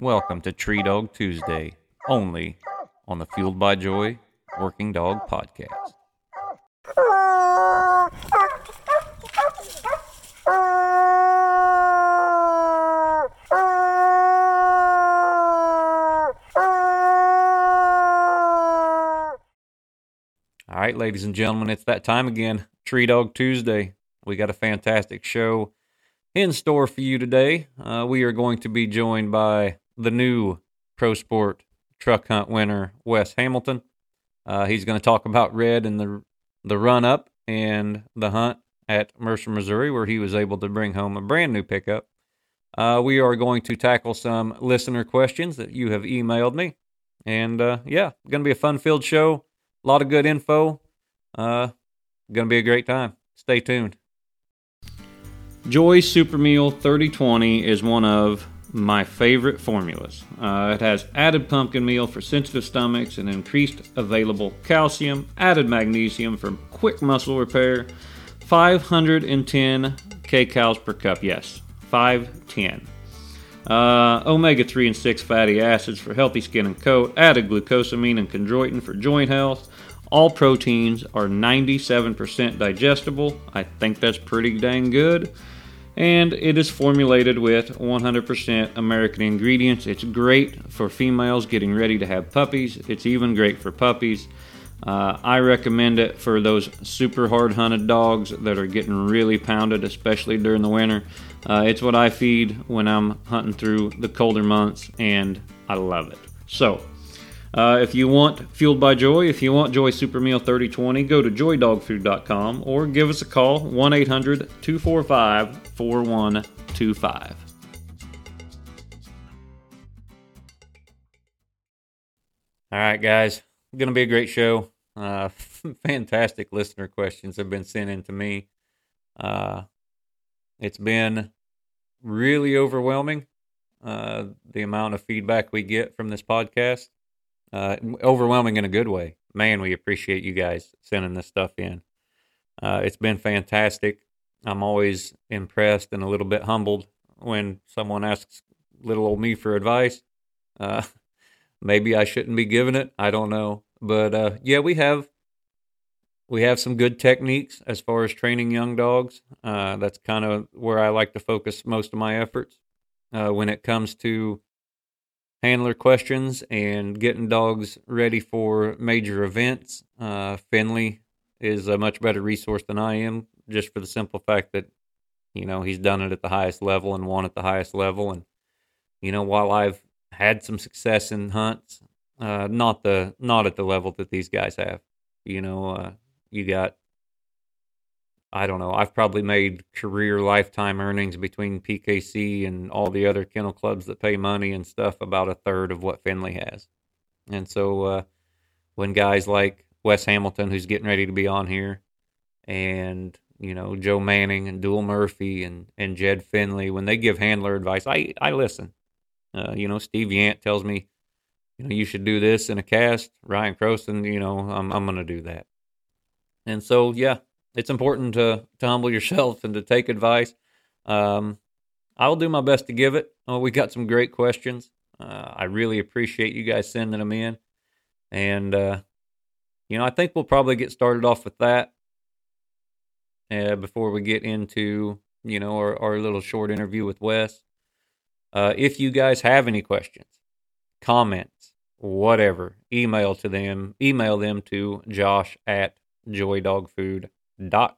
Welcome to Tree Dog Tuesday, only on the Fueled by Joy Working Dog Podcast. All right, ladies and gentlemen, it's that time again. Tree Dog Tuesday. We got a fantastic show in store for you today. Uh, we are going to be joined by the new Pro Sport Truck Hunt winner, Wes Hamilton. Uh, he's going to talk about Red and the the run up and the hunt at Mercer, Missouri, where he was able to bring home a brand new pickup. Uh, we are going to tackle some listener questions that you have emailed me, and uh, yeah, going to be a fun filled show. A lot of good info. Uh, going to be a great time. Stay tuned. Joy Super Meal 3020 is one of my favorite formulas. Uh, it has added pumpkin meal for sensitive stomachs and increased available calcium, added magnesium for quick muscle repair, 510 kcals per cup. Yes, 510. Uh, omega 3 and 6 fatty acids for healthy skin and coat, added glucosamine and chondroitin for joint health. All proteins are 97% digestible. I think that's pretty dang good and it is formulated with 100% American ingredients. It's great for females getting ready to have puppies. It's even great for puppies. Uh, I recommend it for those super hard hunted dogs that are getting really pounded, especially during the winter. Uh, it's what I feed when I'm hunting through the colder months, and I love it. So, uh, if you want Fueled by Joy, if you want Joy Super Meal 3020, go to joydogfood.com or give us a call 1 800 245 4125. All right, guys, going to be a great show. Uh, fantastic listener questions have been sent in to me. Uh, it's been really overwhelming uh, the amount of feedback we get from this podcast uh, overwhelming in a good way. Man, we appreciate you guys sending this stuff in. Uh, it's been fantastic. I'm always impressed and a little bit humbled when someone asks little old me for advice. Uh, maybe I shouldn't be giving it. I don't know, but uh, yeah, we have we have some good techniques as far as training young dogs. Uh, that's kind of where I like to focus most of my efforts uh, when it comes to handler questions and getting dogs ready for major events. Uh, Finley is a much better resource than I am, just for the simple fact that you know he's done it at the highest level and won at the highest level. And you know, while I've had some success in hunts, uh, not the not at the level that these guys have. You know, uh, you got I don't know. I've probably made career lifetime earnings between PKC and all the other kennel clubs that pay money and stuff about a third of what Finley has. And so uh, when guys like Wes Hamilton, who's getting ready to be on here, and you know Joe Manning and Dual Murphy and and Jed Finley, when they give handler advice, I I listen. Uh, you know, Steve Yant tells me, you know, you should do this in a cast. Ryan Croson, you know, I'm I'm to do that. And so, yeah, it's important to to humble yourself and to take advice. Um, I'll do my best to give it. Oh, we got some great questions. Uh, I really appreciate you guys sending them in, and uh, you know I think we'll probably get started off with that uh, before we get into you know our, our little short interview with Wes. Uh, if you guys have any questions, comments, whatever, email to them. Email them to Josh at joydogfood.com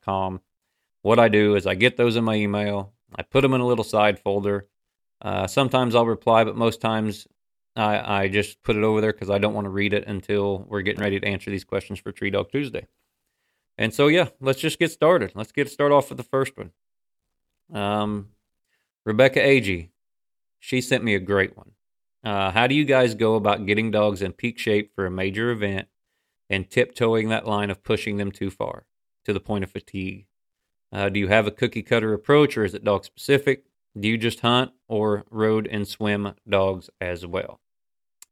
com. What I do is I get those in my email, I put them in a little side folder. Uh, sometimes I'll reply, but most times I, I just put it over there because I don't want to read it until we're getting ready to answer these questions for Tree Dog Tuesday. And so, yeah, let's just get started. Let's get start off with the first one. Um, Rebecca Agee, she sent me a great one. Uh, how do you guys go about getting dogs in peak shape for a major event and tiptoeing that line of pushing them too far? To the point of fatigue? Uh, do you have a cookie cutter approach or is it dog specific? Do you just hunt or road and swim dogs as well?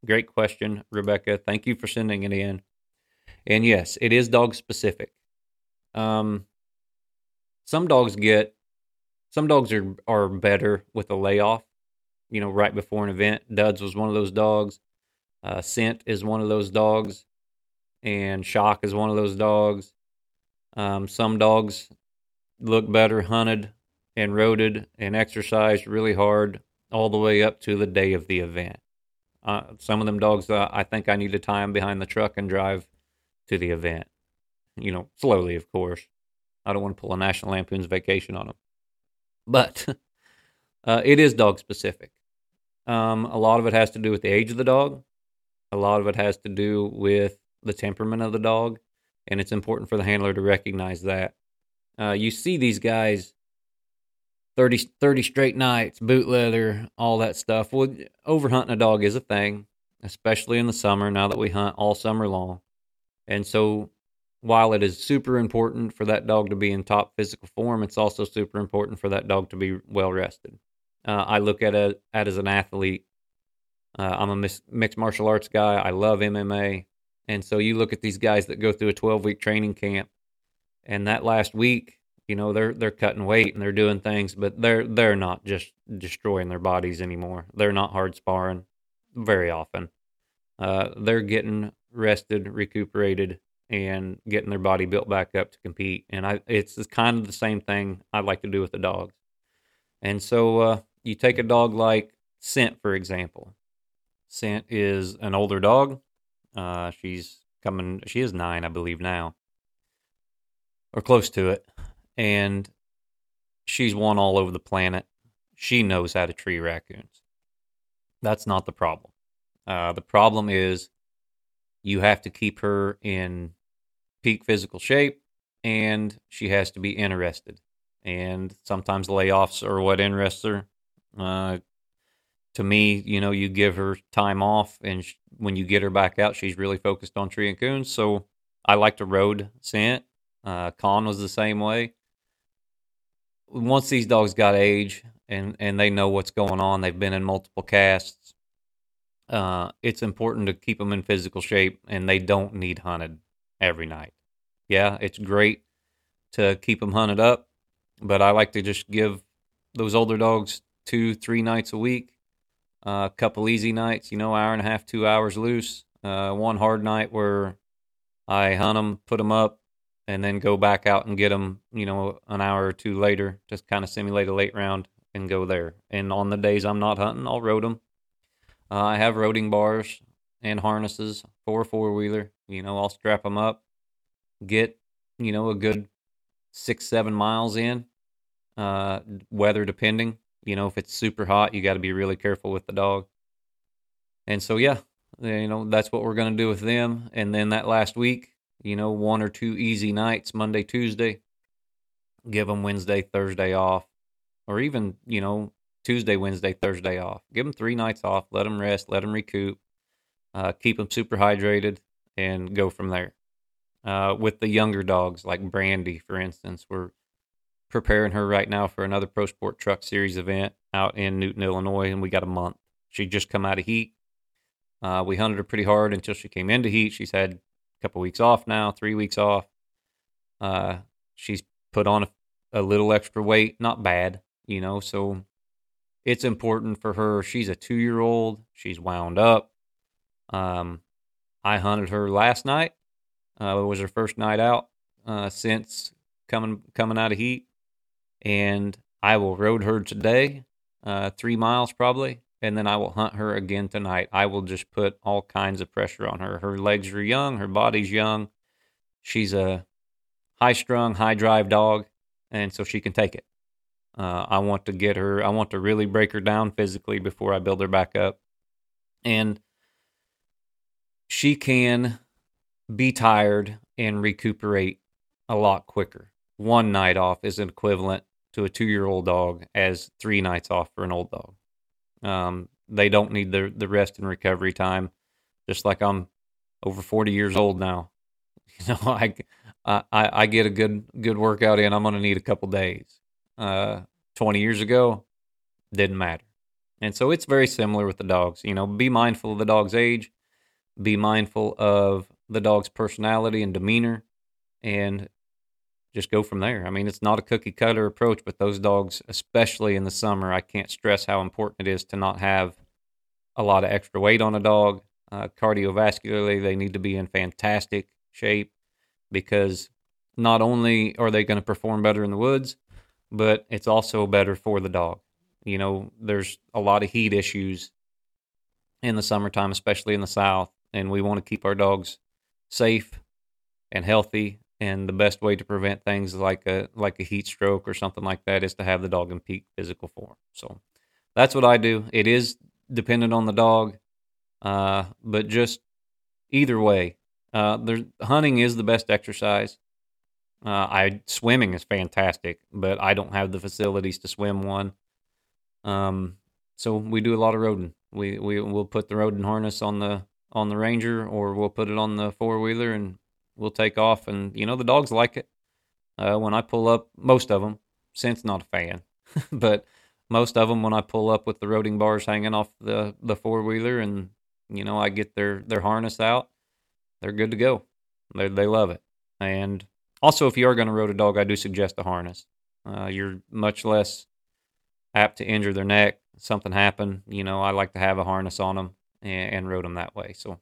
Great question, Rebecca. Thank you for sending it in. And yes, it is dog specific. Um, some dogs get, some dogs are, are better with a layoff. you know, right before an event. Duds was one of those dogs. Uh, Scent is one of those dogs, and Shock is one of those dogs. Um, some dogs look better hunted and roded and exercised really hard all the way up to the day of the event. Uh, some of them dogs, uh, I think I need to tie them behind the truck and drive to the event. You know, slowly, of course. I don't want to pull a National Lampoon's vacation on them. But uh, it is dog specific. Um, a lot of it has to do with the age of the dog. A lot of it has to do with the temperament of the dog. And it's important for the handler to recognize that. Uh, you see these guys 30, 30 straight nights, boot leather, all that stuff. Well, overhunting a dog is a thing, especially in the summer now that we hunt all summer long. And so, while it is super important for that dog to be in top physical form, it's also super important for that dog to be well rested. Uh, I look at it as an athlete. Uh, I'm a mixed martial arts guy. I love MMA. And so you look at these guys that go through a 12 week training camp, and that last week, you know, they're they're cutting weight and they're doing things, but they're they're not just destroying their bodies anymore. They're not hard sparring very often. Uh, they're getting rested, recuperated, and getting their body built back up to compete. And I, it's kind of the same thing I like to do with the dogs. And so uh, you take a dog like Scent, for example. Scent is an older dog. Uh, she's coming. She is nine, I believe now, or close to it. And she's won all over the planet. She knows how to tree raccoons. That's not the problem. Uh, the problem is you have to keep her in peak physical shape and she has to be interested. And sometimes layoffs are what interests her. Uh, to me, you know, you give her time off, and sh- when you get her back out, she's really focused on tree and coons. So I like to road Scent. Uh, Con was the same way. Once these dogs got age and and they know what's going on, they've been in multiple casts. Uh, it's important to keep them in physical shape, and they don't need hunted every night. Yeah, it's great to keep them hunted up, but I like to just give those older dogs two, three nights a week a uh, couple easy nights, you know, hour and a half, two hours loose. Uh, one hard night where I hunt them, put them up, and then go back out and get them, you know, an hour or two later, just kind of simulate a late round and go there. And on the days I'm not hunting, I'll road them. Uh, I have roding bars and harnesses for a four wheeler. You know, I'll strap them up, get, you know, a good six, seven miles in, uh, weather depending. You know, if it's super hot, you got to be really careful with the dog. And so, yeah, you know, that's what we're going to do with them. And then that last week, you know, one or two easy nights, Monday, Tuesday, give them Wednesday, Thursday off, or even, you know, Tuesday, Wednesday, Thursday off. Give them three nights off, let them rest, let them recoup, uh, keep them super hydrated, and go from there. Uh, with the younger dogs, like Brandy, for instance, we're preparing her right now for another Pro Sport Truck Series event out in Newton, Illinois, and we got a month. She just come out of heat. Uh, we hunted her pretty hard until she came into heat. She's had a couple weeks off now, three weeks off. Uh, she's put on a, a little extra weight, not bad, you know. So it's important for her. She's a two year old. She's wound up. Um, I hunted her last night. Uh, it was her first night out uh, since coming coming out of heat and I will road her today, uh, three miles probably, and then I will hunt her again tonight. I will just put all kinds of pressure on her. Her legs are young, her body's young. She's a high strung, high drive dog, and so she can take it. Uh, I want to get her, I want to really break her down physically before I build her back up. And she can be tired and recuperate a lot quicker. One night off is an equivalent to a two year old dog as three nights off for an old dog. Um, they don't need the the rest and recovery time. Just like I'm over 40 years old now, you know, I I, I get a good good workout in. I'm gonna need a couple days. Uh, 20 years ago, didn't matter. And so it's very similar with the dogs. You know, be mindful of the dog's age, be mindful of the dog's personality and demeanor, and just go from there. I mean, it's not a cookie cutter approach, but those dogs, especially in the summer, I can't stress how important it is to not have a lot of extra weight on a dog. Uh, cardiovascularly, they need to be in fantastic shape because not only are they going to perform better in the woods, but it's also better for the dog. You know, there's a lot of heat issues in the summertime, especially in the south, and we want to keep our dogs safe and healthy. And the best way to prevent things like a like a heat stroke or something like that is to have the dog in peak physical form. So that's what I do. It is dependent on the dog, uh, but just either way, uh, hunting is the best exercise. Uh, I swimming is fantastic, but I don't have the facilities to swim one. Um, so we do a lot of roding. We we will put the roding harness on the on the Ranger, or we'll put it on the four wheeler, and we'll take off. And you know the dogs like it. Uh, when I pull up, most of them. Scent's not a fan, but most of them when I pull up with the roding bars hanging off the the four wheeler, and you know I get their their harness out, they're good to go. They they love it. And also, if you are going to road a dog, I do suggest a harness. Uh, you're much less apt to injure their neck. Something happen, you know. I like to have a harness on them and, and road them that way. So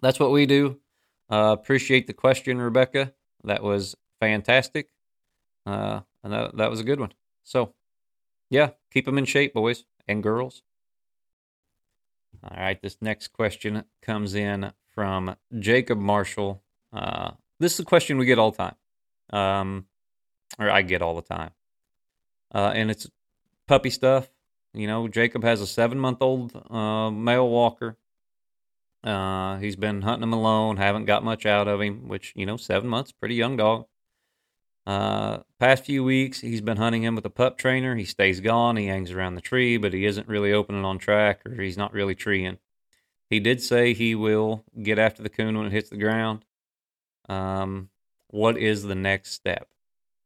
that's what we do. Uh, appreciate the question, Rebecca. That was fantastic. Uh, and that, that was a good one. So, yeah, keep them in shape, boys and girls. All right, this next question comes in from Jacob Marshall. Uh, this is a question we get all the time, um, or I get all the time, uh, and it's puppy stuff. You know, Jacob has a seven-month-old uh, male walker. Uh, he's been hunting him alone, haven't got much out of him, which you know, seven months, pretty young dog. Uh, past few weeks, he's been hunting him with a pup trainer. He stays gone. He hangs around the tree, but he isn't really opening on track, or he's not really treeing. He did say he will get after the coon when it hits the ground. Um, what is the next step?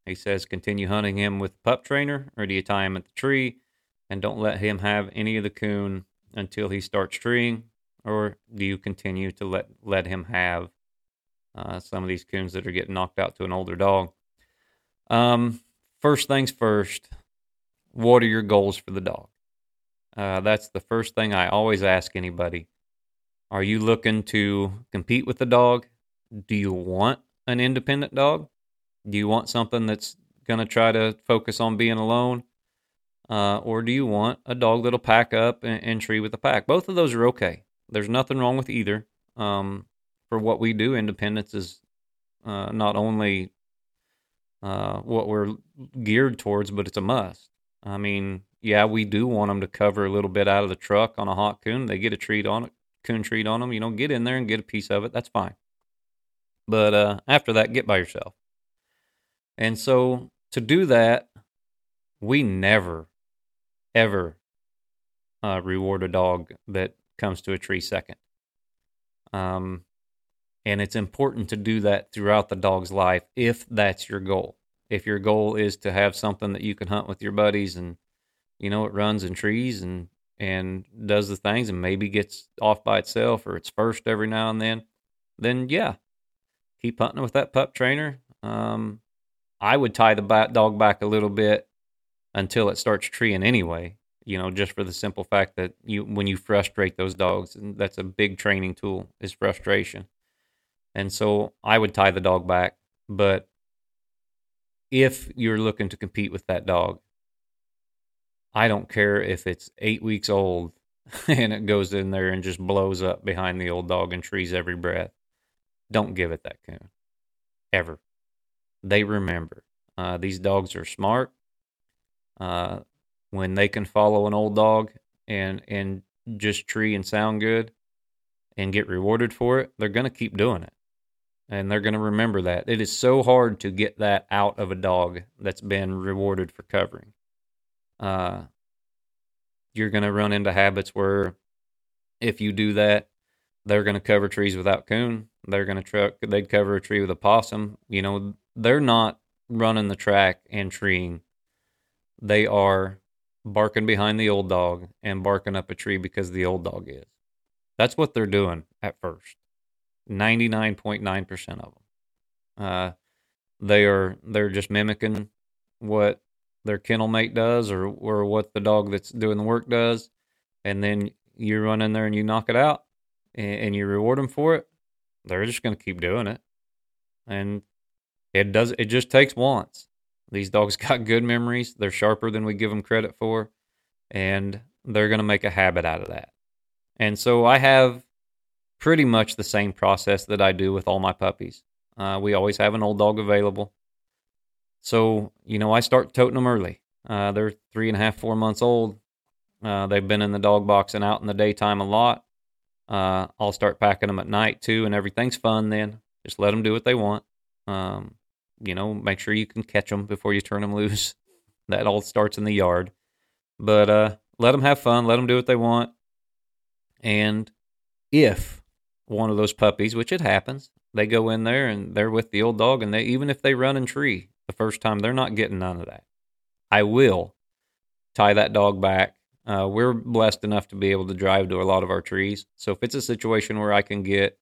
He says continue hunting him with pup trainer, or do you tie him at the tree and don't let him have any of the coon until he starts treeing, or do you continue to let let him have uh, some of these coons that are getting knocked out to an older dog? Um, first things first, what are your goals for the dog? Uh, that's the first thing I always ask anybody. Are you looking to compete with the dog? Do you want an independent dog? Do you want something that's going to try to focus on being alone? Uh, or do you want a dog that'll pack up and, and, tree with the pack? Both of those are okay. There's nothing wrong with either. Um, for what we do, independence is uh, not only uh, what we're geared towards, but it's a must. I mean, yeah, we do want them to cover a little bit out of the truck on a hot coon. They get a treat on it, coon treat on them. You know, get in there and get a piece of it. That's fine. But uh, after that, get by yourself. And so to do that, we never, ever uh, reward a dog that comes to a tree second. Um, and it's important to do that throughout the dog's life if that's your goal. If your goal is to have something that you can hunt with your buddies and, you know, it runs in trees and, and does the things and maybe gets off by itself or it's first every now and then, then yeah, keep hunting with that pup trainer. Um, I would tie the dog back a little bit until it starts treeing anyway. You know, just for the simple fact that you when you frustrate those dogs, and that's a big training tool is frustration. And so I would tie the dog back, but if you're looking to compete with that dog, I don't care if it's eight weeks old and it goes in there and just blows up behind the old dog and trees every breath. Don't give it that coon. Ever. They remember. Uh, these dogs are smart. Uh, when they can follow an old dog and and just tree and sound good and get rewarded for it, they're going to keep doing it. And they're going to remember that. It is so hard to get that out of a dog that's been rewarded for covering. Uh, you're going to run into habits where if you do that, they're going to cover trees without coon. They're going to truck. They'd cover a tree with a possum. You know, they're not running the track and treeing. They are barking behind the old dog and barking up a tree because the old dog is. That's what they're doing at first. 99.9% of them. Uh, they are they're just mimicking what their kennel mate does or or what the dog that's doing the work does, and then you run in there and you knock it out and, and you reward them for it, they're just going to keep doing it. And it does it just takes once. These dogs got good memories. They're sharper than we give them credit for, and they're going to make a habit out of that. And so I have pretty much the same process that I do with all my puppies. Uh, we always have an old dog available. So, you know, I start toting them early. Uh, they're three and a half, four months old. Uh, they've been in the dog box and out in the daytime a lot. Uh, I'll start packing them at night too, and everything's fun then. Just let them do what they want. Um, you know, make sure you can catch them before you turn them loose. That all starts in the yard. But uh, let them have fun. Let them do what they want. And if one of those puppies, which it happens, they go in there and they're with the old dog, and they even if they run and tree the first time, they're not getting none of that. I will tie that dog back. Uh, we're blessed enough to be able to drive to a lot of our trees. So if it's a situation where I can get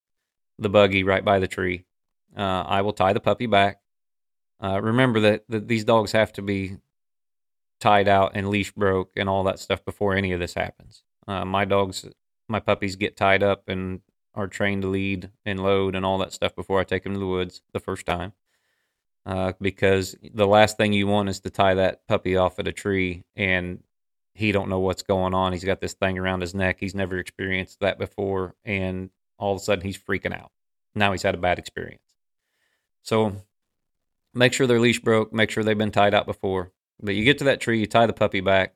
the buggy right by the tree, uh, I will tie the puppy back. Uh, remember that, that these dogs have to be tied out and leash broke and all that stuff before any of this happens. Uh, my dogs, my puppies get tied up and are trained to lead and load and all that stuff before I take them to the woods the first time. Uh, because the last thing you want is to tie that puppy off at a tree and he don't know what's going on. He's got this thing around his neck. He's never experienced that before, and all of a sudden he's freaking out. Now he's had a bad experience. So make sure their leash broke. Make sure they've been tied out before. But you get to that tree, you tie the puppy back.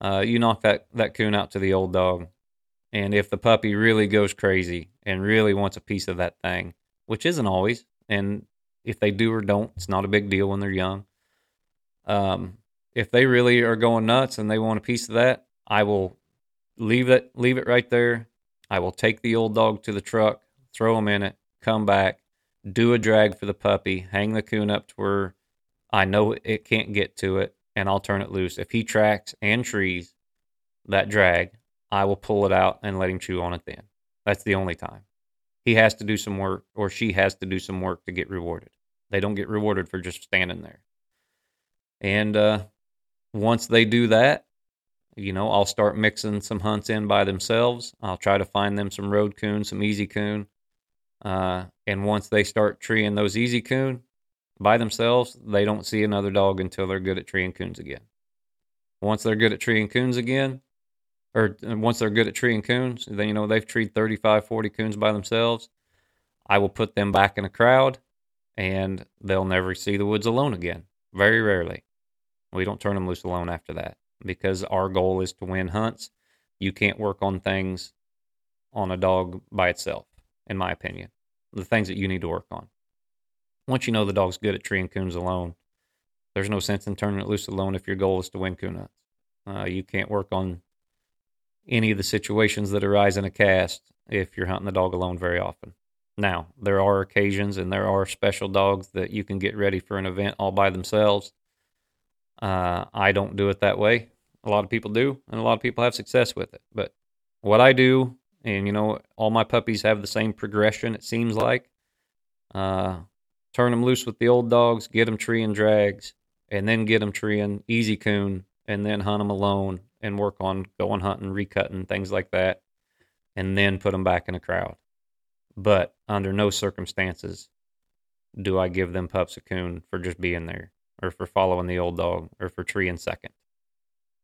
Uh, you knock that that coon out to the old dog, and if the puppy really goes crazy and really wants a piece of that thing, which isn't always, and if they do or don't, it's not a big deal when they're young. Um, if they really are going nuts and they want a piece of that, I will leave it leave it right there. I will take the old dog to the truck, throw him in it, come back, do a drag for the puppy, hang the coon up to where I know it can't get to it, and I'll turn it loose. If he tracks and trees that drag, I will pull it out and let him chew on it then. That's the only time. He has to do some work or she has to do some work to get rewarded. They don't get rewarded for just standing there. And uh, once they do that, you know, I'll start mixing some hunts in by themselves. I'll try to find them some road coon, some easy coon. Uh, and once they start treeing those easy coon by themselves, they don't see another dog until they're good at treeing coons again. Once they're good at treeing coons again, or uh, once they're good at treeing coons, then you know they've treed 35, 40 coons by themselves. I will put them back in a crowd, and they'll never see the woods alone again. Very rarely. We don't turn them loose alone after that because our goal is to win hunts. You can't work on things on a dog by itself, in my opinion. The things that you need to work on. Once you know the dog's good at treeing coons alone, there's no sense in turning it loose alone if your goal is to win coon hunts. Uh, you can't work on any of the situations that arise in a cast if you're hunting the dog alone very often. Now, there are occasions and there are special dogs that you can get ready for an event all by themselves. Uh, I don't do it that way. A lot of people do, and a lot of people have success with it. But what I do, and you know, all my puppies have the same progression, it seems like. Uh, turn them loose with the old dogs, get them treeing drags, and then get them treeing easy coon, and then hunt them alone and work on going hunting, recutting, things like that, and then put them back in a crowd. But under no circumstances do I give them pups a coon for just being there or for following the old dog or for tree treeing second.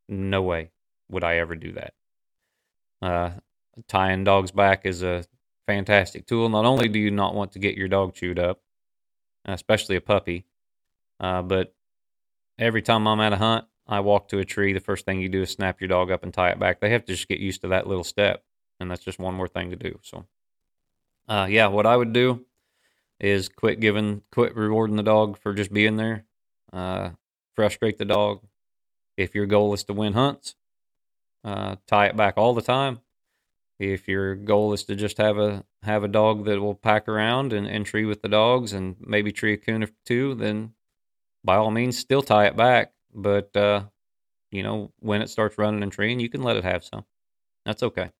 No way would I ever do that. Uh, tying dogs back is a fantastic tool. Not only do you not want to get your dog chewed up, especially a puppy, uh, but every time I'm at a hunt, I walk to a tree, the first thing you do is snap your dog up and tie it back. They have to just get used to that little step, and that's just one more thing to do. So, uh, yeah, what I would do is quit giving, quit rewarding the dog for just being there. Uh, frustrate the dog. If your goal is to win hunts, uh, tie it back all the time. If your goal is to just have a have a dog that will pack around and, and tree with the dogs and maybe tree a coon or two, then by all means still tie it back but uh, you know, when it starts running and treeing, you can let it have some. That's okay.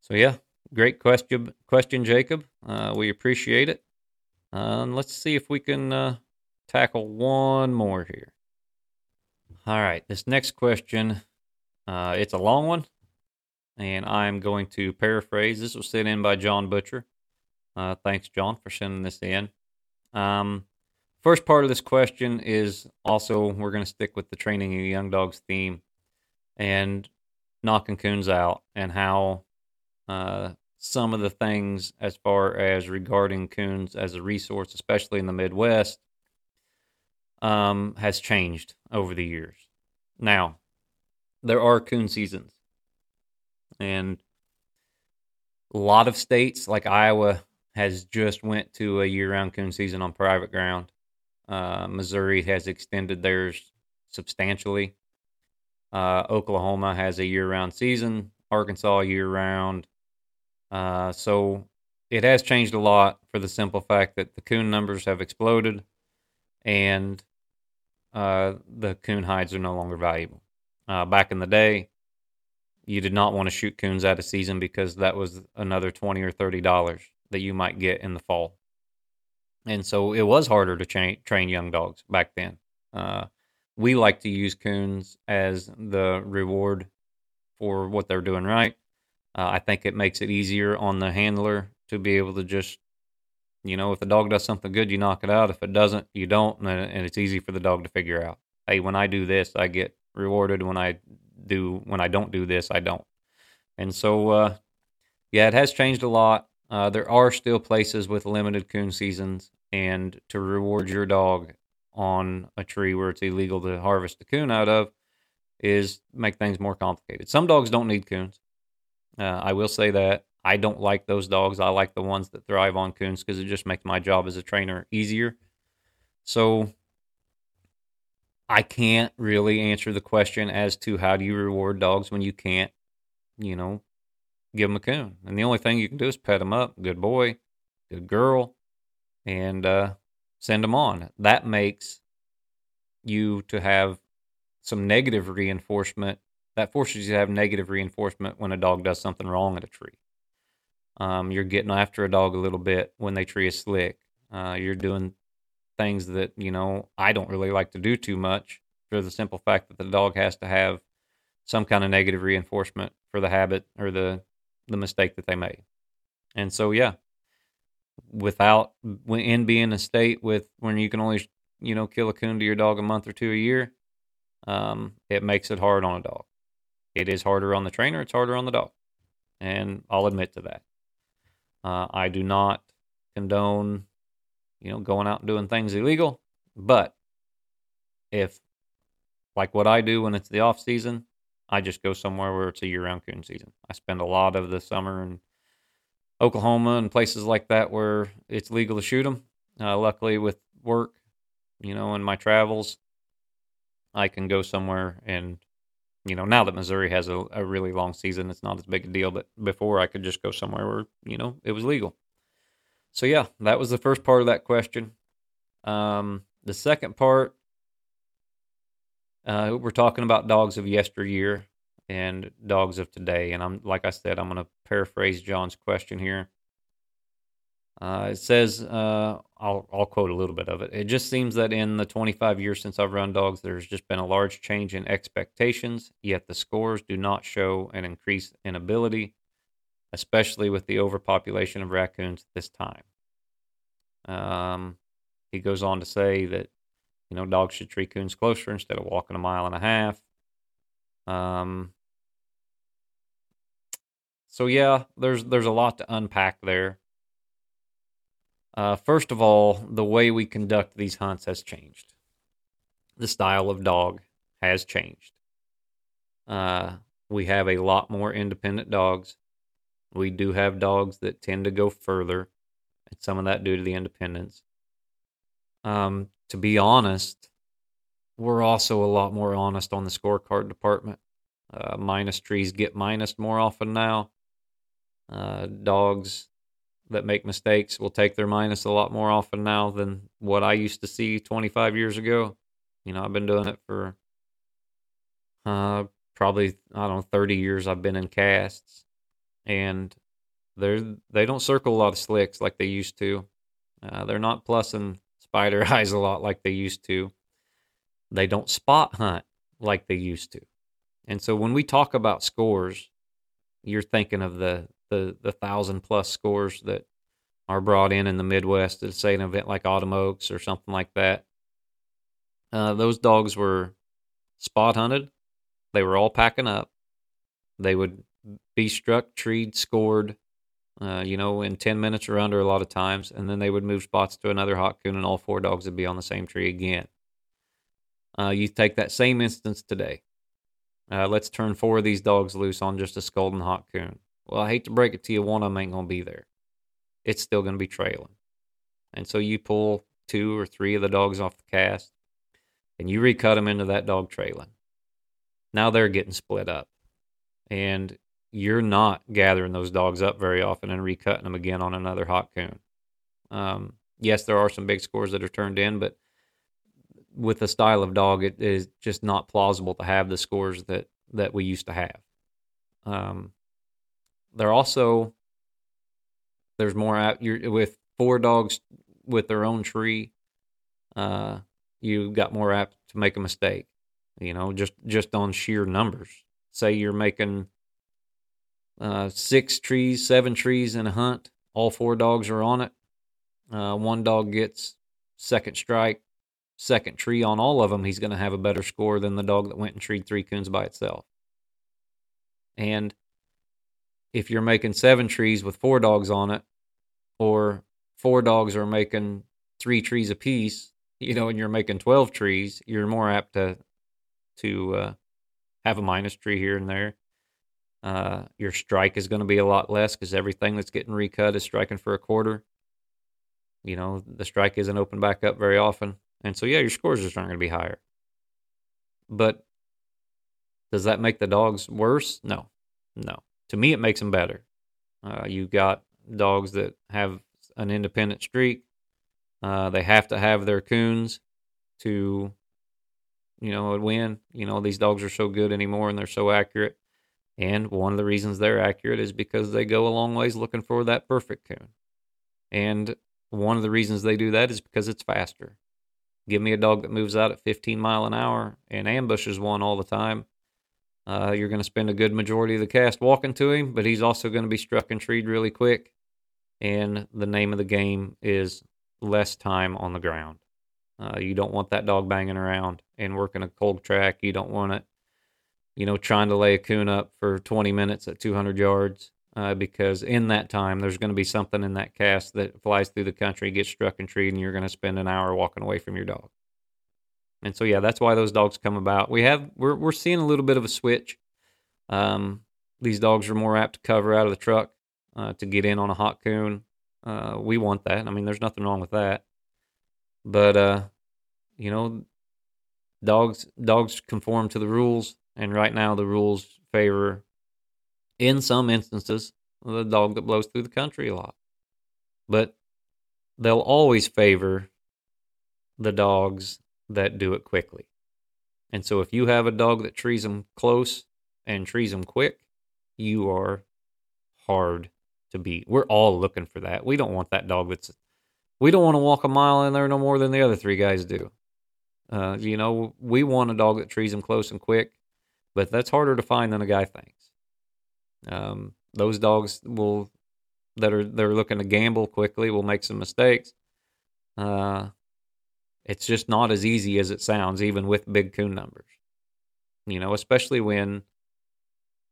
So yeah, great question, question, Jacob. Uh, we appreciate it. Uh, let's see if we can uh, tackle one more here. All right, this next question, uh, it's a long one, and I'm going to paraphrase. This was sent in by John Butcher. Uh, thanks, John, for sending this in. Um, first part of this question is also we're going to stick with the training of young dogs theme and knocking coons out and how uh, some of the things as far as regarding coons as a resource, especially in the Midwest, um, has changed over the years. Now, there are coon seasons, and a lot of states like Iowa has just went to a year-round coon season on private ground. Uh, Missouri has extended theirs substantially. Uh, Oklahoma has a year-round season. Arkansas year-round. Uh, so it has changed a lot for the simple fact that the coon numbers have exploded, and uh, the coon hides are no longer valuable. Uh, back in the day, you did not want to shoot coons out of season because that was another twenty or thirty dollars that you might get in the fall, and so it was harder to tra- train young dogs back then. Uh, we like to use coons as the reward for what they're doing right. Uh, I think it makes it easier on the handler to be able to just you know, if the dog does something good, you knock it out. If it doesn't, you don't, and it's easy for the dog to figure out. Hey, when I do this, I get rewarded. When I do, when I don't do this, I don't. And so, uh, yeah, it has changed a lot. Uh, there are still places with limited coon seasons, and to reward your dog on a tree where it's illegal to harvest the coon out of is make things more complicated. Some dogs don't need coons. Uh, I will say that. I don't like those dogs. I like the ones that thrive on coons because it just makes my job as a trainer easier. So I can't really answer the question as to how do you reward dogs when you can't, you know, give them a coon. And the only thing you can do is pet them up. Good boy, good girl, and uh, send them on. That makes you to have some negative reinforcement. That forces you to have negative reinforcement when a dog does something wrong at a tree. Um, you're getting after a dog a little bit when they tree a slick. Uh, you're doing things that you know I don't really like to do too much for the simple fact that the dog has to have some kind of negative reinforcement for the habit or the the mistake that they made. And so yeah, without in being a state with when you can only you know kill a coon to your dog a month or two a year, um, it makes it hard on a dog. It is harder on the trainer. It's harder on the dog, and I'll admit to that. Uh, I do not condone, you know, going out and doing things illegal. But if, like what I do when it's the off season, I just go somewhere where it's a year-round coon season. I spend a lot of the summer in Oklahoma and places like that where it's legal to shoot them. Uh, luckily, with work, you know, and my travels, I can go somewhere and you know, now that Missouri has a, a really long season, it's not as big a deal. But before, I could just go somewhere where you know it was legal. So yeah, that was the first part of that question. Um, the second part, uh, we're talking about dogs of yesteryear and dogs of today. And I'm like I said, I'm going to paraphrase John's question here. Uh, it says, uh, I'll, I'll quote a little bit of it. It just seems that in the 25 years since I've run dogs, there's just been a large change in expectations, yet the scores do not show an increase in ability, especially with the overpopulation of raccoons at this time. Um, he goes on to say that, you know, dogs should treat coons closer instead of walking a mile and a half. Um, so yeah, there's there's a lot to unpack there. Uh, first of all, the way we conduct these hunts has changed. The style of dog has changed. Uh, we have a lot more independent dogs. We do have dogs that tend to go further, and some of that due to the independence. Um, to be honest, we're also a lot more honest on the scorecard department. Uh, minus trees get minus more often now. Uh, dogs that make mistakes will take their minus a lot more often now than what I used to see 25 years ago. You know, I've been doing it for uh, probably I don't know 30 years. I've been in casts, and they're they don't circle a lot of slicks like they used to. Uh, they're not plussing spider eyes a lot like they used to. They don't spot hunt like they used to. And so when we talk about scores, you're thinking of the the the thousand plus scores that are brought in in the Midwest at say an event like Autumn Oaks or something like that. Uh, those dogs were spot hunted. They were all packing up. They would be struck, treed, scored, uh, you know, in 10 minutes or under a lot of times. And then they would move spots to another hot coon, and all four dogs would be on the same tree again. Uh, you take that same instance today. Uh, let's turn four of these dogs loose on just a Scolding hot coon. Well, I hate to break it to you, one of them ain't going to be there. It's still going to be trailing. And so you pull two or three of the dogs off the cast and you recut them into that dog trailing. Now they're getting split up. And you're not gathering those dogs up very often and recutting them again on another hot coon. Um, yes, there are some big scores that are turned in, but with the style of dog, it is just not plausible to have the scores that that we used to have. Um, they're also there's more out you're with four dogs with their own tree. Uh, you got more apt to make a mistake. You know, just just on sheer numbers. Say you're making uh, six trees, seven trees in a hunt. All four dogs are on it. Uh, one dog gets second strike, second tree on all of them. He's going to have a better score than the dog that went and treed three coons by itself. And if you're making seven trees with four dogs on it, or four dogs are making three trees apiece, you know, and you're making 12 trees, you're more apt to to uh, have a minus tree here and there. Uh, your strike is going to be a lot less because everything that's getting recut is striking for a quarter. You know, the strike isn't open back up very often. And so, yeah, your scores just aren't going to be higher. But does that make the dogs worse? No, no. To me, it makes them better. Uh, you got dogs that have an independent streak. Uh, they have to have their coons to, you know, win. You know, these dogs are so good anymore and they're so accurate. And one of the reasons they're accurate is because they go a long ways looking for that perfect coon. And one of the reasons they do that is because it's faster. Give me a dog that moves out at 15 mile an hour and ambushes one all the time. Uh, you're going to spend a good majority of the cast walking to him, but he's also going to be struck and treed really quick. And the name of the game is less time on the ground. Uh, you don't want that dog banging around and working a cold track. You don't want it you know, trying to lay a coon up for 20 minutes at 200 yards. Uh, because in that time, there's going to be something in that cast that flies through the country, gets struck and treed, and you're going to spend an hour walking away from your dog. And so, yeah, that's why those dogs come about. We have we're we're seeing a little bit of a switch. Um, these dogs are more apt to cover out of the truck uh, to get in on a hot coon. Uh, we want that. I mean, there's nothing wrong with that. But uh, you know, dogs dogs conform to the rules. And right now, the rules favor, in some instances, the dog that blows through the country a lot. But they'll always favor the dogs that do it quickly. And so if you have a dog that trees them close and trees them quick, you are hard to beat. We're all looking for that. We don't want that dog that's we don't want to walk a mile in there no more than the other three guys do. Uh, you know, we want a dog that trees them close and quick but that's harder to find than a guy thinks. Um, those dogs will that are they're looking to gamble quickly will make some mistakes. Uh, it's just not as easy as it sounds, even with big coon numbers. You know, especially when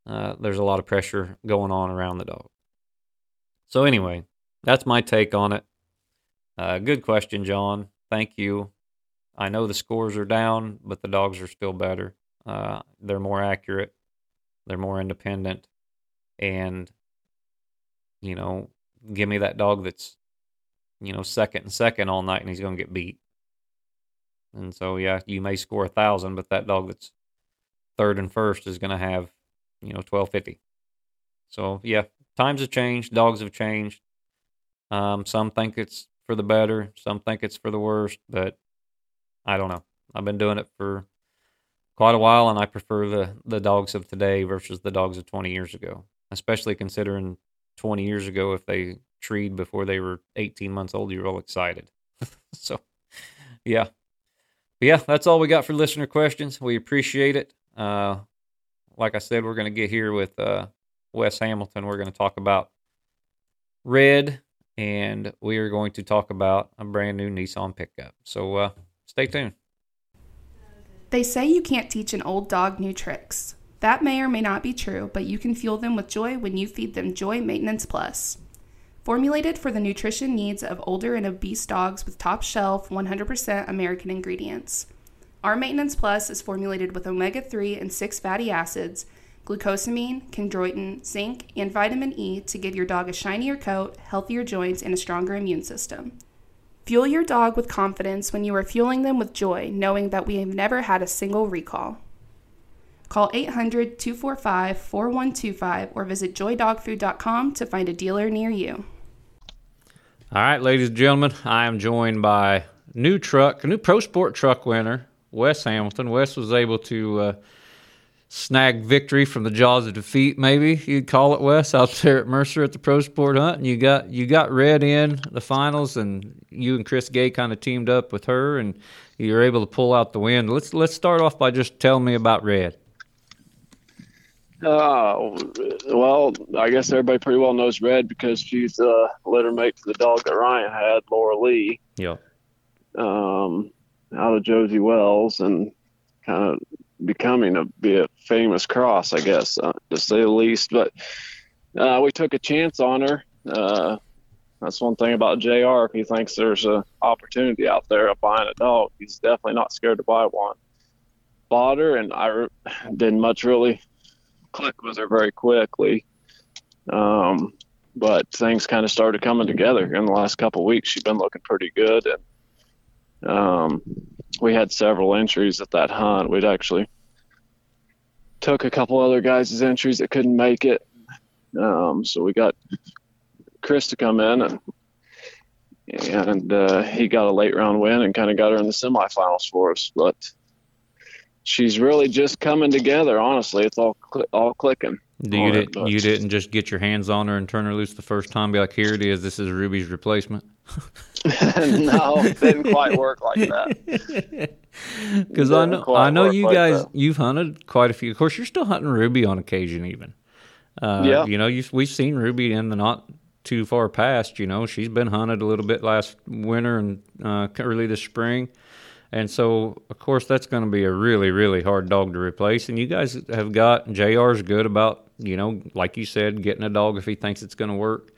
uh, there's a lot of pressure going on around the dog. So anyway, that's my take on it. Uh, good question, John. Thank you. I know the scores are down, but the dogs are still better. Uh, they're more accurate, they're more independent, and you know, give me that dog that's you know second and second all night, and he's going to get beat. And so, yeah, you may score a thousand, but that dog that's third and first is going to have you know twelve fifty. So yeah, times have changed, dogs have changed. Um, some think it's for the better, some think it's for the worst, but I don't know. I've been doing it for quite a while, and I prefer the the dogs of today versus the dogs of 20 years ago. Especially considering 20 years ago, if they treed before they were 18 months old, you're all excited. so, yeah. But yeah, that's all we got for listener questions. We appreciate it. Uh, like I said, we're going to get here with uh, Wes Hamilton. We're going to talk about red, and we are going to talk about a brand new Nissan pickup. So uh, stay tuned. They say you can't teach an old dog new tricks. That may or may not be true, but you can fuel them with joy when you feed them Joy Maintenance Plus. Formulated for the nutrition needs of older and obese dogs with top shelf 100% American ingredients. Our Maintenance Plus is formulated with omega 3 and 6 fatty acids, glucosamine, chondroitin, zinc, and vitamin E to give your dog a shinier coat, healthier joints, and a stronger immune system. Fuel your dog with confidence when you are fueling them with joy, knowing that we have never had a single recall. Call 800 245 4125 or visit joydogfood.com to find a dealer near you. All right, ladies and gentlemen, I am joined by new truck, new pro sport truck winner, Wes Hamilton. Wes was able to uh, snag victory from the jaws of defeat, maybe you'd call it, Wes, out there at Mercer at the Pro Sport Hunt, and you got you got Red in the finals, and you and Chris Gay kind of teamed up with her, and you were able to pull out the win. Let's let's start off by just telling me about Red. Uh, well, I guess everybody pretty well knows Red because she's a litter mate to the dog that Ryan had, Laura Lee. Yeah. Um, out of Josie Wells and kind of becoming a a famous cross, I guess, uh, to say the least. But uh, we took a chance on her. Uh, that's one thing about Jr. If he thinks there's an opportunity out there of buying a dog, he's definitely not scared to buy one. Bought her, and I didn't much really click with her very quickly. Um, but things kind of started coming together in the last couple of weeks. She's been looking pretty good, and um, we had several entries at that hunt. We'd actually took a couple other guys' entries that couldn't make it, um, so we got Chris to come in and and uh, he got a late round win and kind of got her in the semifinals for us. But she's really just coming together. Honestly, it's all cl- all clicking. You did you didn't just get your hands on her and turn her loose the first time. Be like, here it is. This is Ruby's replacement. no, it didn't quite work like that. Because I know I know you guys you've hunted quite a few. Of course, you're still hunting Ruby on occasion, even. Uh, yeah. You know, we've seen Ruby in the not too far past. You know, she's been hunted a little bit last winter and uh, early this spring. And so, of course, that's going to be a really, really hard dog to replace. And you guys have got JR's good about, you know, like you said, getting a dog if he thinks it's going to work.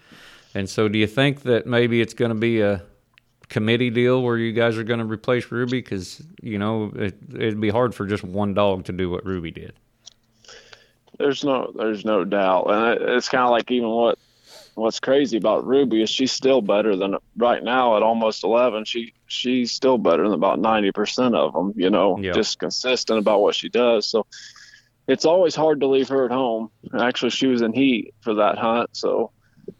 And so, do you think that maybe it's going to be a committee deal where you guys are going to replace Ruby? Because, you know, it, it'd be hard for just one dog to do what Ruby did. There's no, there's no doubt, and it's kind of like even what what's crazy about Ruby is she's still better than right now at almost 11. She she's still better than about 90% of them, you know, yep. just consistent about what she does. So it's always hard to leave her at home. Actually, she was in heat for that hunt, so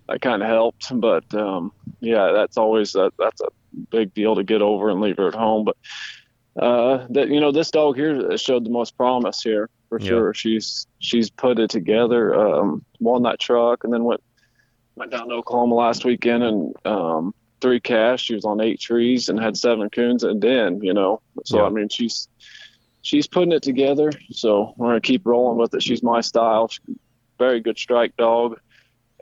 that kind of helped. But um, yeah, that's always a, that's a big deal to get over and leave her at home. But uh, that you know, this dog here showed the most promise here for yep. sure. She's she's put it together, um, won that truck, and then went went down to Oklahoma last weekend and um, three cash. She was on eight trees and had seven coons and den. You know, so yeah. I mean, she's she's putting it together. So we're gonna keep rolling with it. She's my style. She's very good strike dog,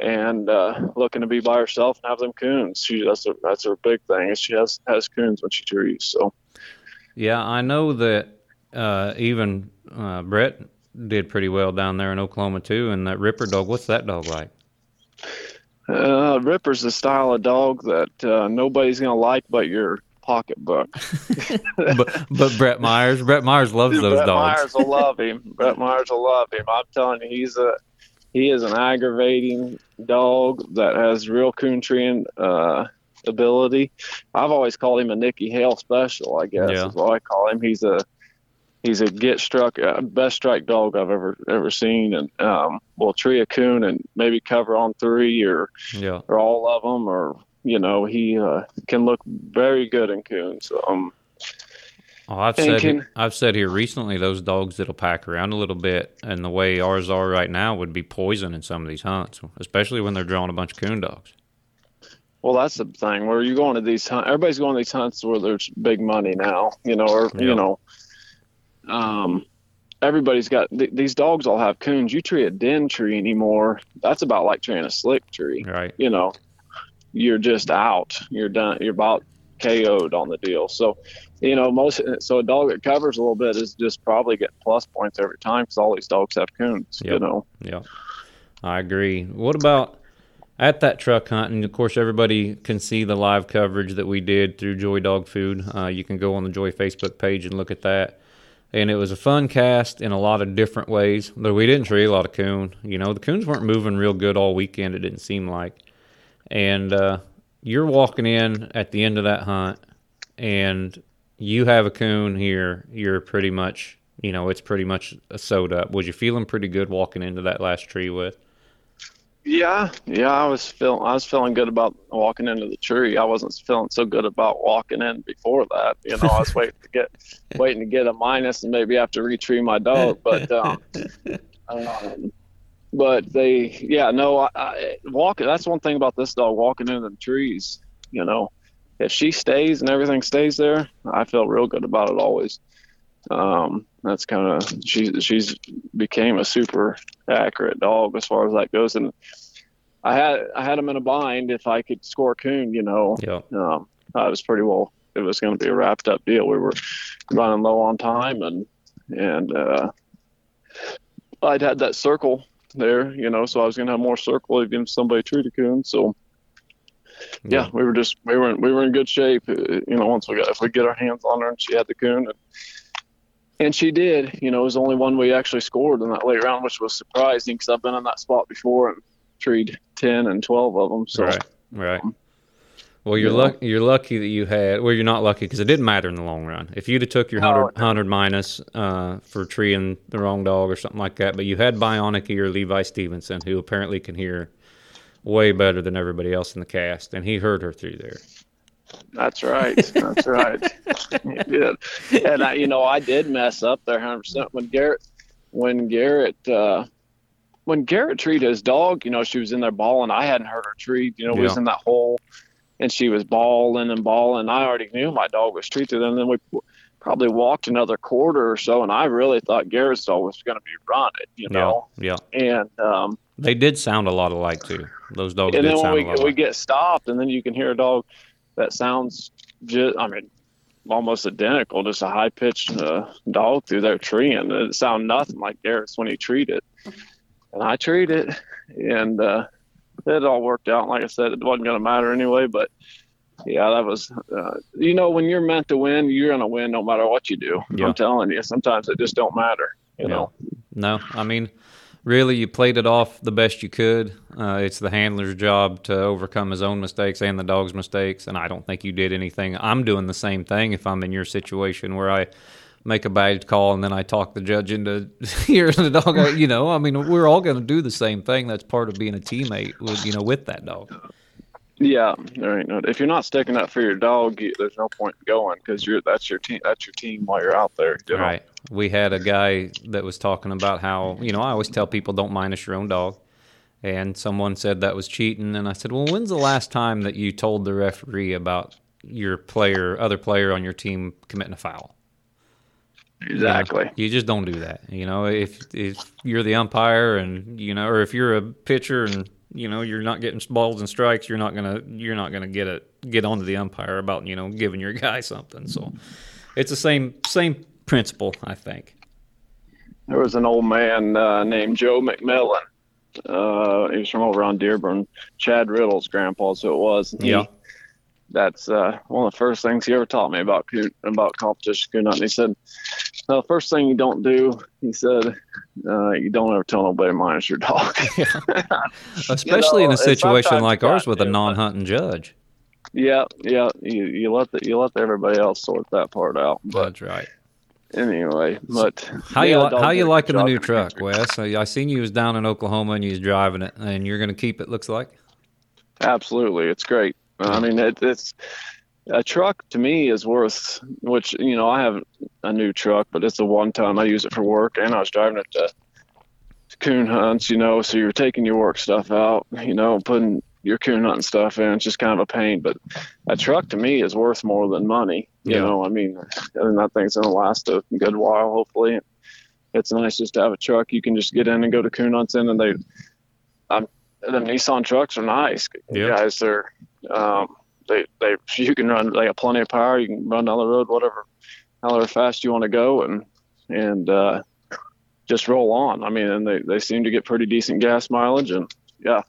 and uh, looking to be by herself and have them coons. She that's a, that's her big thing. She has has coons when she trees. So yeah, I know that uh, even uh, Brett did pretty well down there in Oklahoma too. And that Ripper dog, what's that dog like? Uh, Ripper's the style of dog that uh, nobody's gonna like but your pocketbook. but, but Brett Myers, Brett Myers loves those Brett dogs. Myers will love him. Brett Myers will love him. I'm telling you, he's a he is an aggravating dog that has real coon treeing uh, ability. I've always called him a Nikki Hale special. I guess yeah. is what I call him. He's a he's a get struck uh, best strike dog I've ever ever seen, and um, will tree a coon and maybe cover on three or yeah. or all of them, or you know he uh, can look very good in coons. Um, oh, I've said can, I've said here recently those dogs that'll pack around a little bit, and the way ours are right now would be poison in some of these hunts, especially when they're drawing a bunch of coon dogs. Well, that's the thing. Where you going to these hunts? Everybody's going to these hunts where there's big money now. You know, or Yeah. you know, um, everybody's got th- these dogs all have coons. You tree a den tree anymore. That's about like treeing a slick tree. Right. You know, you're just out. You're done. You're about KO'd on the deal. So, you know, most so a dog that covers a little bit is just probably getting plus points every time because all these dogs have coons. You know. Yeah, I agree. What about at that truck hunt? And of course, everybody can see the live coverage that we did through Joy Dog Food. Uh, you can go on the Joy Facebook page and look at that. And it was a fun cast in a lot of different ways. Though we didn't tree a lot of coon. You know, the coons weren't moving real good all weekend. It didn't seem like. And uh, you're walking in at the end of that hunt, and you have a coon here. You're pretty much, you know, it's pretty much a sewed up. Was you feeling pretty good walking into that last tree with? Yeah, yeah, I was feeling I was feeling good about walking into the tree. I wasn't feeling so good about walking in before that. You know, I was waiting to get waiting to get a minus and maybe have to retree my dog. But um, um but they yeah, no, I, I walking that's one thing about this dog walking into the trees, you know. If she stays and everything stays there, I feel real good about it always. Um, that's kind of she she's became a super accurate dog as far as that goes. And I had I had him in a bind if I could score coon, you know. Yeah. Um, I was pretty well. It was going to be a wrapped up deal. We were running low on time, and and uh, I'd had that circle there, you know, so I was going to have more circle if somebody treated coon. So yeah, we were just we were in, we were in good shape. uh, You know, once we got if we get our hands on her and she had the coon, and, and she did. You know, it was the only one we actually scored in that late round, which was surprising because I've been in that spot before and treed ten and twelve of them. So Right. Right. Well, you're Yeah. luck you're lucky that you had. Well, you're not lucky because it didn't matter in the long run. If you'd have took your No, hundred it didn't. hundred minus uh, for treeing the wrong dog or something like that, but you had Bionic or Levi Stevenson, who apparently can hear way better than everybody else in the cast, and he heard her through there. That's right. That's right. He did. And I, you know, I did mess up there 100% when Garrett, when Garrett, uh, when Garrett treated his dog, you know, she was in there bawling. I hadn't heard her treat. You know, we was in that hole, and she was bawling and bawling. I already knew my dog was treated, and then we probably walked another quarter or so, and I really thought Garrett's dog was going to be running. You know, Yeah. and um, They did sound a lot alike too. Those dogs and then when we we alike. get stopped, and then you can hear a dog that sounds just, I mean, almost identical, just a high pitched uh, dog through their tree, and it sounded nothing like Garrett's when he treated. And I treated, and uh, it all worked out. Like I said, it wasn't going to matter anyway, but. Yeah, that was. Uh, you know, when you're meant to win, you're gonna win no matter what you do. Yeah. I'm telling you. Sometimes it just don't matter. You Yeah. know. No, I mean, really, you played it off the best you could. Uh, it's the handler's job to overcome his own mistakes and the dog's mistakes, and I don't think you did anything. I'm doing the same thing if I'm in your situation where I make a bad call and then I talk the judge into hearing the dog. You know, I mean, we're all going to do the same thing. That's part of being a teammate with you know with that dog. Yeah, there ain't no. If you're not sticking up for your dog, you, there's no point in going because you're that's your team. That's your team while you're out there. You know? Right. We had a guy that was talking about how, you know, I always tell people don't minus your own dog. And someone said that was cheating. And I said, well, when's the last time that you told the referee about your player, other player on your team committing a foul? You know, Exactly. You just don't do that. You know, if if you're the umpire and you know, or if you're a pitcher and you know you're not getting balls and strikes, you're not gonna you're not gonna get it get onto the umpire about you know giving your guy something. So it's the same same principle, I think. There was an old man uh, named Joe McMillan. Uh, he was from over on Dearborn. Chad Riddle's grandpa, so it was. And he- Yeah. That's uh, one of the first things he ever taught me about about competition coon hunting. He said, "Now, the first thing you don't do," he said, uh, "you don't ever tell nobody minus your dog." Especially in a situation like ours with a to, but- non-hunting judge. yeah, yeah. You you let the, you let everybody else sort that part out. But That's right. anyway, but How yeah, you li- how you liking the new truck, country. Wes? I, I seen you was down in Oklahoma and you was driving it, and you're going to keep it. Looks like. Absolutely, it's great. I mean, it, it's a truck to me is worth. Which you know, I have a new truck, but it's the one time I use it for work, and I was driving it to coon hunts. You know, so you're taking your work stuff out. You know, putting your coon hunting stuff in. it's just kind of a pain. But a truck to me is worth more than money. You Yeah. know, I mean, and that thing's gonna last a good while, hopefully. It's nice just to have a truck you can just get in and go to coon hunts in, and they, um, the Nissan trucks are nice. Yeah. Guys, they're, um, they they you can run. They have plenty of power. You can run down the road, whatever, however fast you want to go, and and uh, just roll on. I mean, and they they seem to get pretty decent gas mileage, and yeah,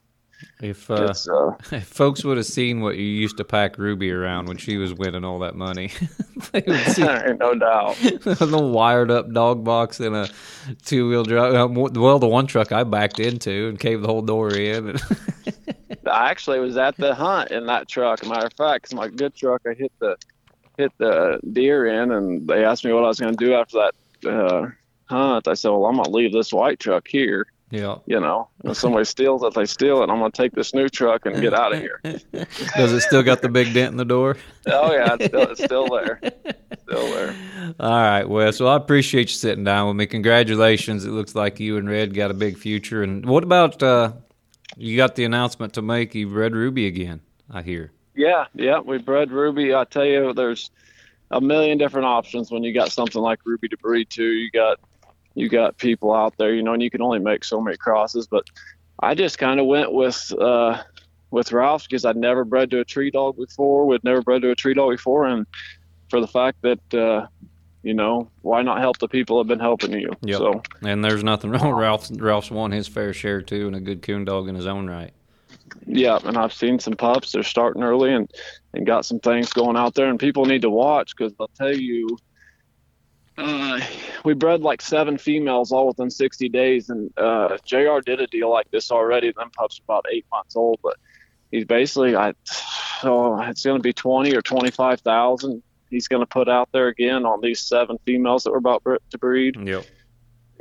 If uh, uh, if folks would have seen what you used to pack Ruby around when she was winning all that money, they would see no doubt. the wired up dog box in a two wheel drive. um, Well, the one truck I backed into and caved the whole door in. I actually was at the hunt in that truck. Matter of fact, 'cause my good truck, I hit the hit the deer in, and they asked me what I was going to do after that uh, hunt. I said, "Well, I'm going to leave this white truck here. Yeah. You know, if somebody steals it, they steal it. I'm going to take this new truck and get out of here." Does it still got the big dent in the door? oh yeah, it's still, it's still there, still there. All right, Wes. Well, I appreciate you sitting down with me. Congratulations. It looks like you and Red got a big future. And what about uh, you got the announcement to make you Red Ruby again, I hear. Yeah, yeah, we bred Ruby. I tell you, there's a million different options when you got something like Ruby to breed to. You got you got people out there, you know, and you can only make so many crosses. But I just kind of went with uh, with Ralph because I'd never bred to a tree dog before. We'd never bred to a tree dog before, and for the fact that uh, you know, why not help the people that have been helping you? Yep. So And there's nothing wrong. Ralph's Ralph's won his fair share too, and a good coon dog in his own right. Yeah, and I've seen some pups. They're starting early and and got some things going out there, and people need to watch because I'll tell you, uh, we bred like seven females all within 60 days, and uh, Jr. did a deal like this already. Them pups are about eight months old, but he's basically I, oh, it's going to be 20 or 25 thousand. He's going to put out there again on these seven females that we're about to breed Yep.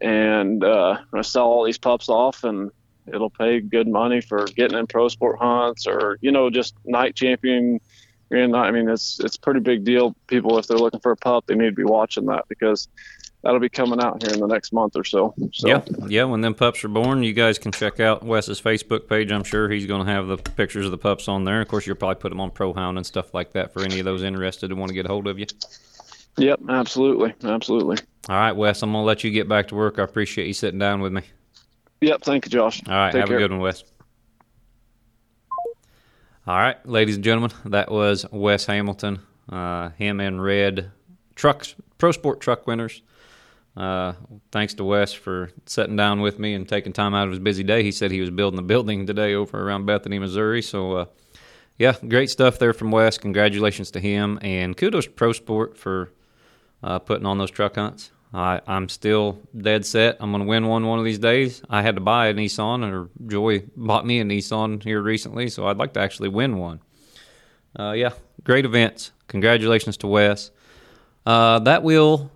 and uh, I'm gonna sell all these pups off, and it'll pay good money for getting in pro sport hunts or you know just night champion. And I mean, it's it's a pretty big deal. People, if they're looking for a pup, they need to be watching that because that'll be coming out here in the next month or so. So Yeah, yeah. When them pups are born, you guys can check out Wes's Facebook page. I'm sure he's going to have the pictures of the pups on there. Of course, you'll probably put them on ProHound and stuff like that for any of those interested who want to get a hold of you. yep, absolutely, absolutely. All right, Wes. I'm going to let you get back to work. I appreciate you sitting down with me. Yep, thank you, Josh. All right, Take have care. a good one, Wes. All right, ladies and gentlemen, that was Wes Hamilton. Uh, him and Red trucks, pro sport truck winners. Uh, thanks to Wes for sitting down with me and taking time out of his busy day. He said he was building a building today over around Bethany, Missouri. So, uh, yeah, great stuff there from Wes. Congratulations to him, and kudos to Pro Sport for uh, putting on those truck hunts. I, I'm still dead set. I'm going to win one one of these days. I had to buy a Nissan, or Joy bought me a Nissan here recently, so I'd like to actually win one. Uh, yeah, great events. Congratulations to Wes. Uh, that will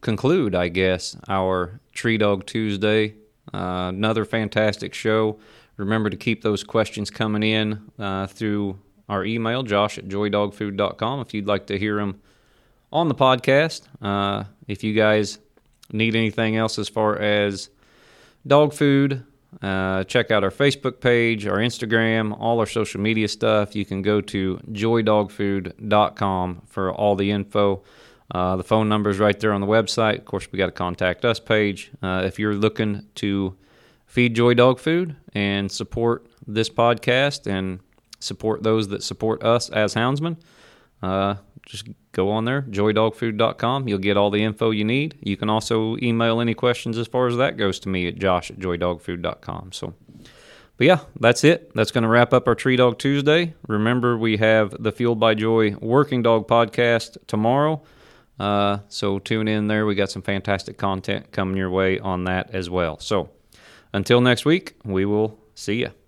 conclude, I guess, our Tree Dog Tuesday. Uh, another fantastic show. Remember to keep those questions coming in uh, through our email, josh at joydogfood.com, if you'd like to hear them on the podcast. If you guys need anything else as far as dog food, uh, check out our Facebook page, our Instagram, all our social media stuff. You can go to joydogfood.com for all the info. Uh, the phone number is right there on the website. Of course, we got a contact us page. Uh, if you're looking to feed Joy Dog Food and support this podcast and support those that support us as houndsmen, uh, just go on there, joydogfood.com. You'll get all the info you need. You can also email any questions as far as that goes to me at josh at joydogfood.com. So, but yeah, that's it. That's going to wrap up our Tree Dog Tuesday. Remember, we have the Fueled by Joy Working Dog podcast tomorrow. Uh, so tune in there. We got some fantastic content coming your way on that as well. So until next week, we will see you.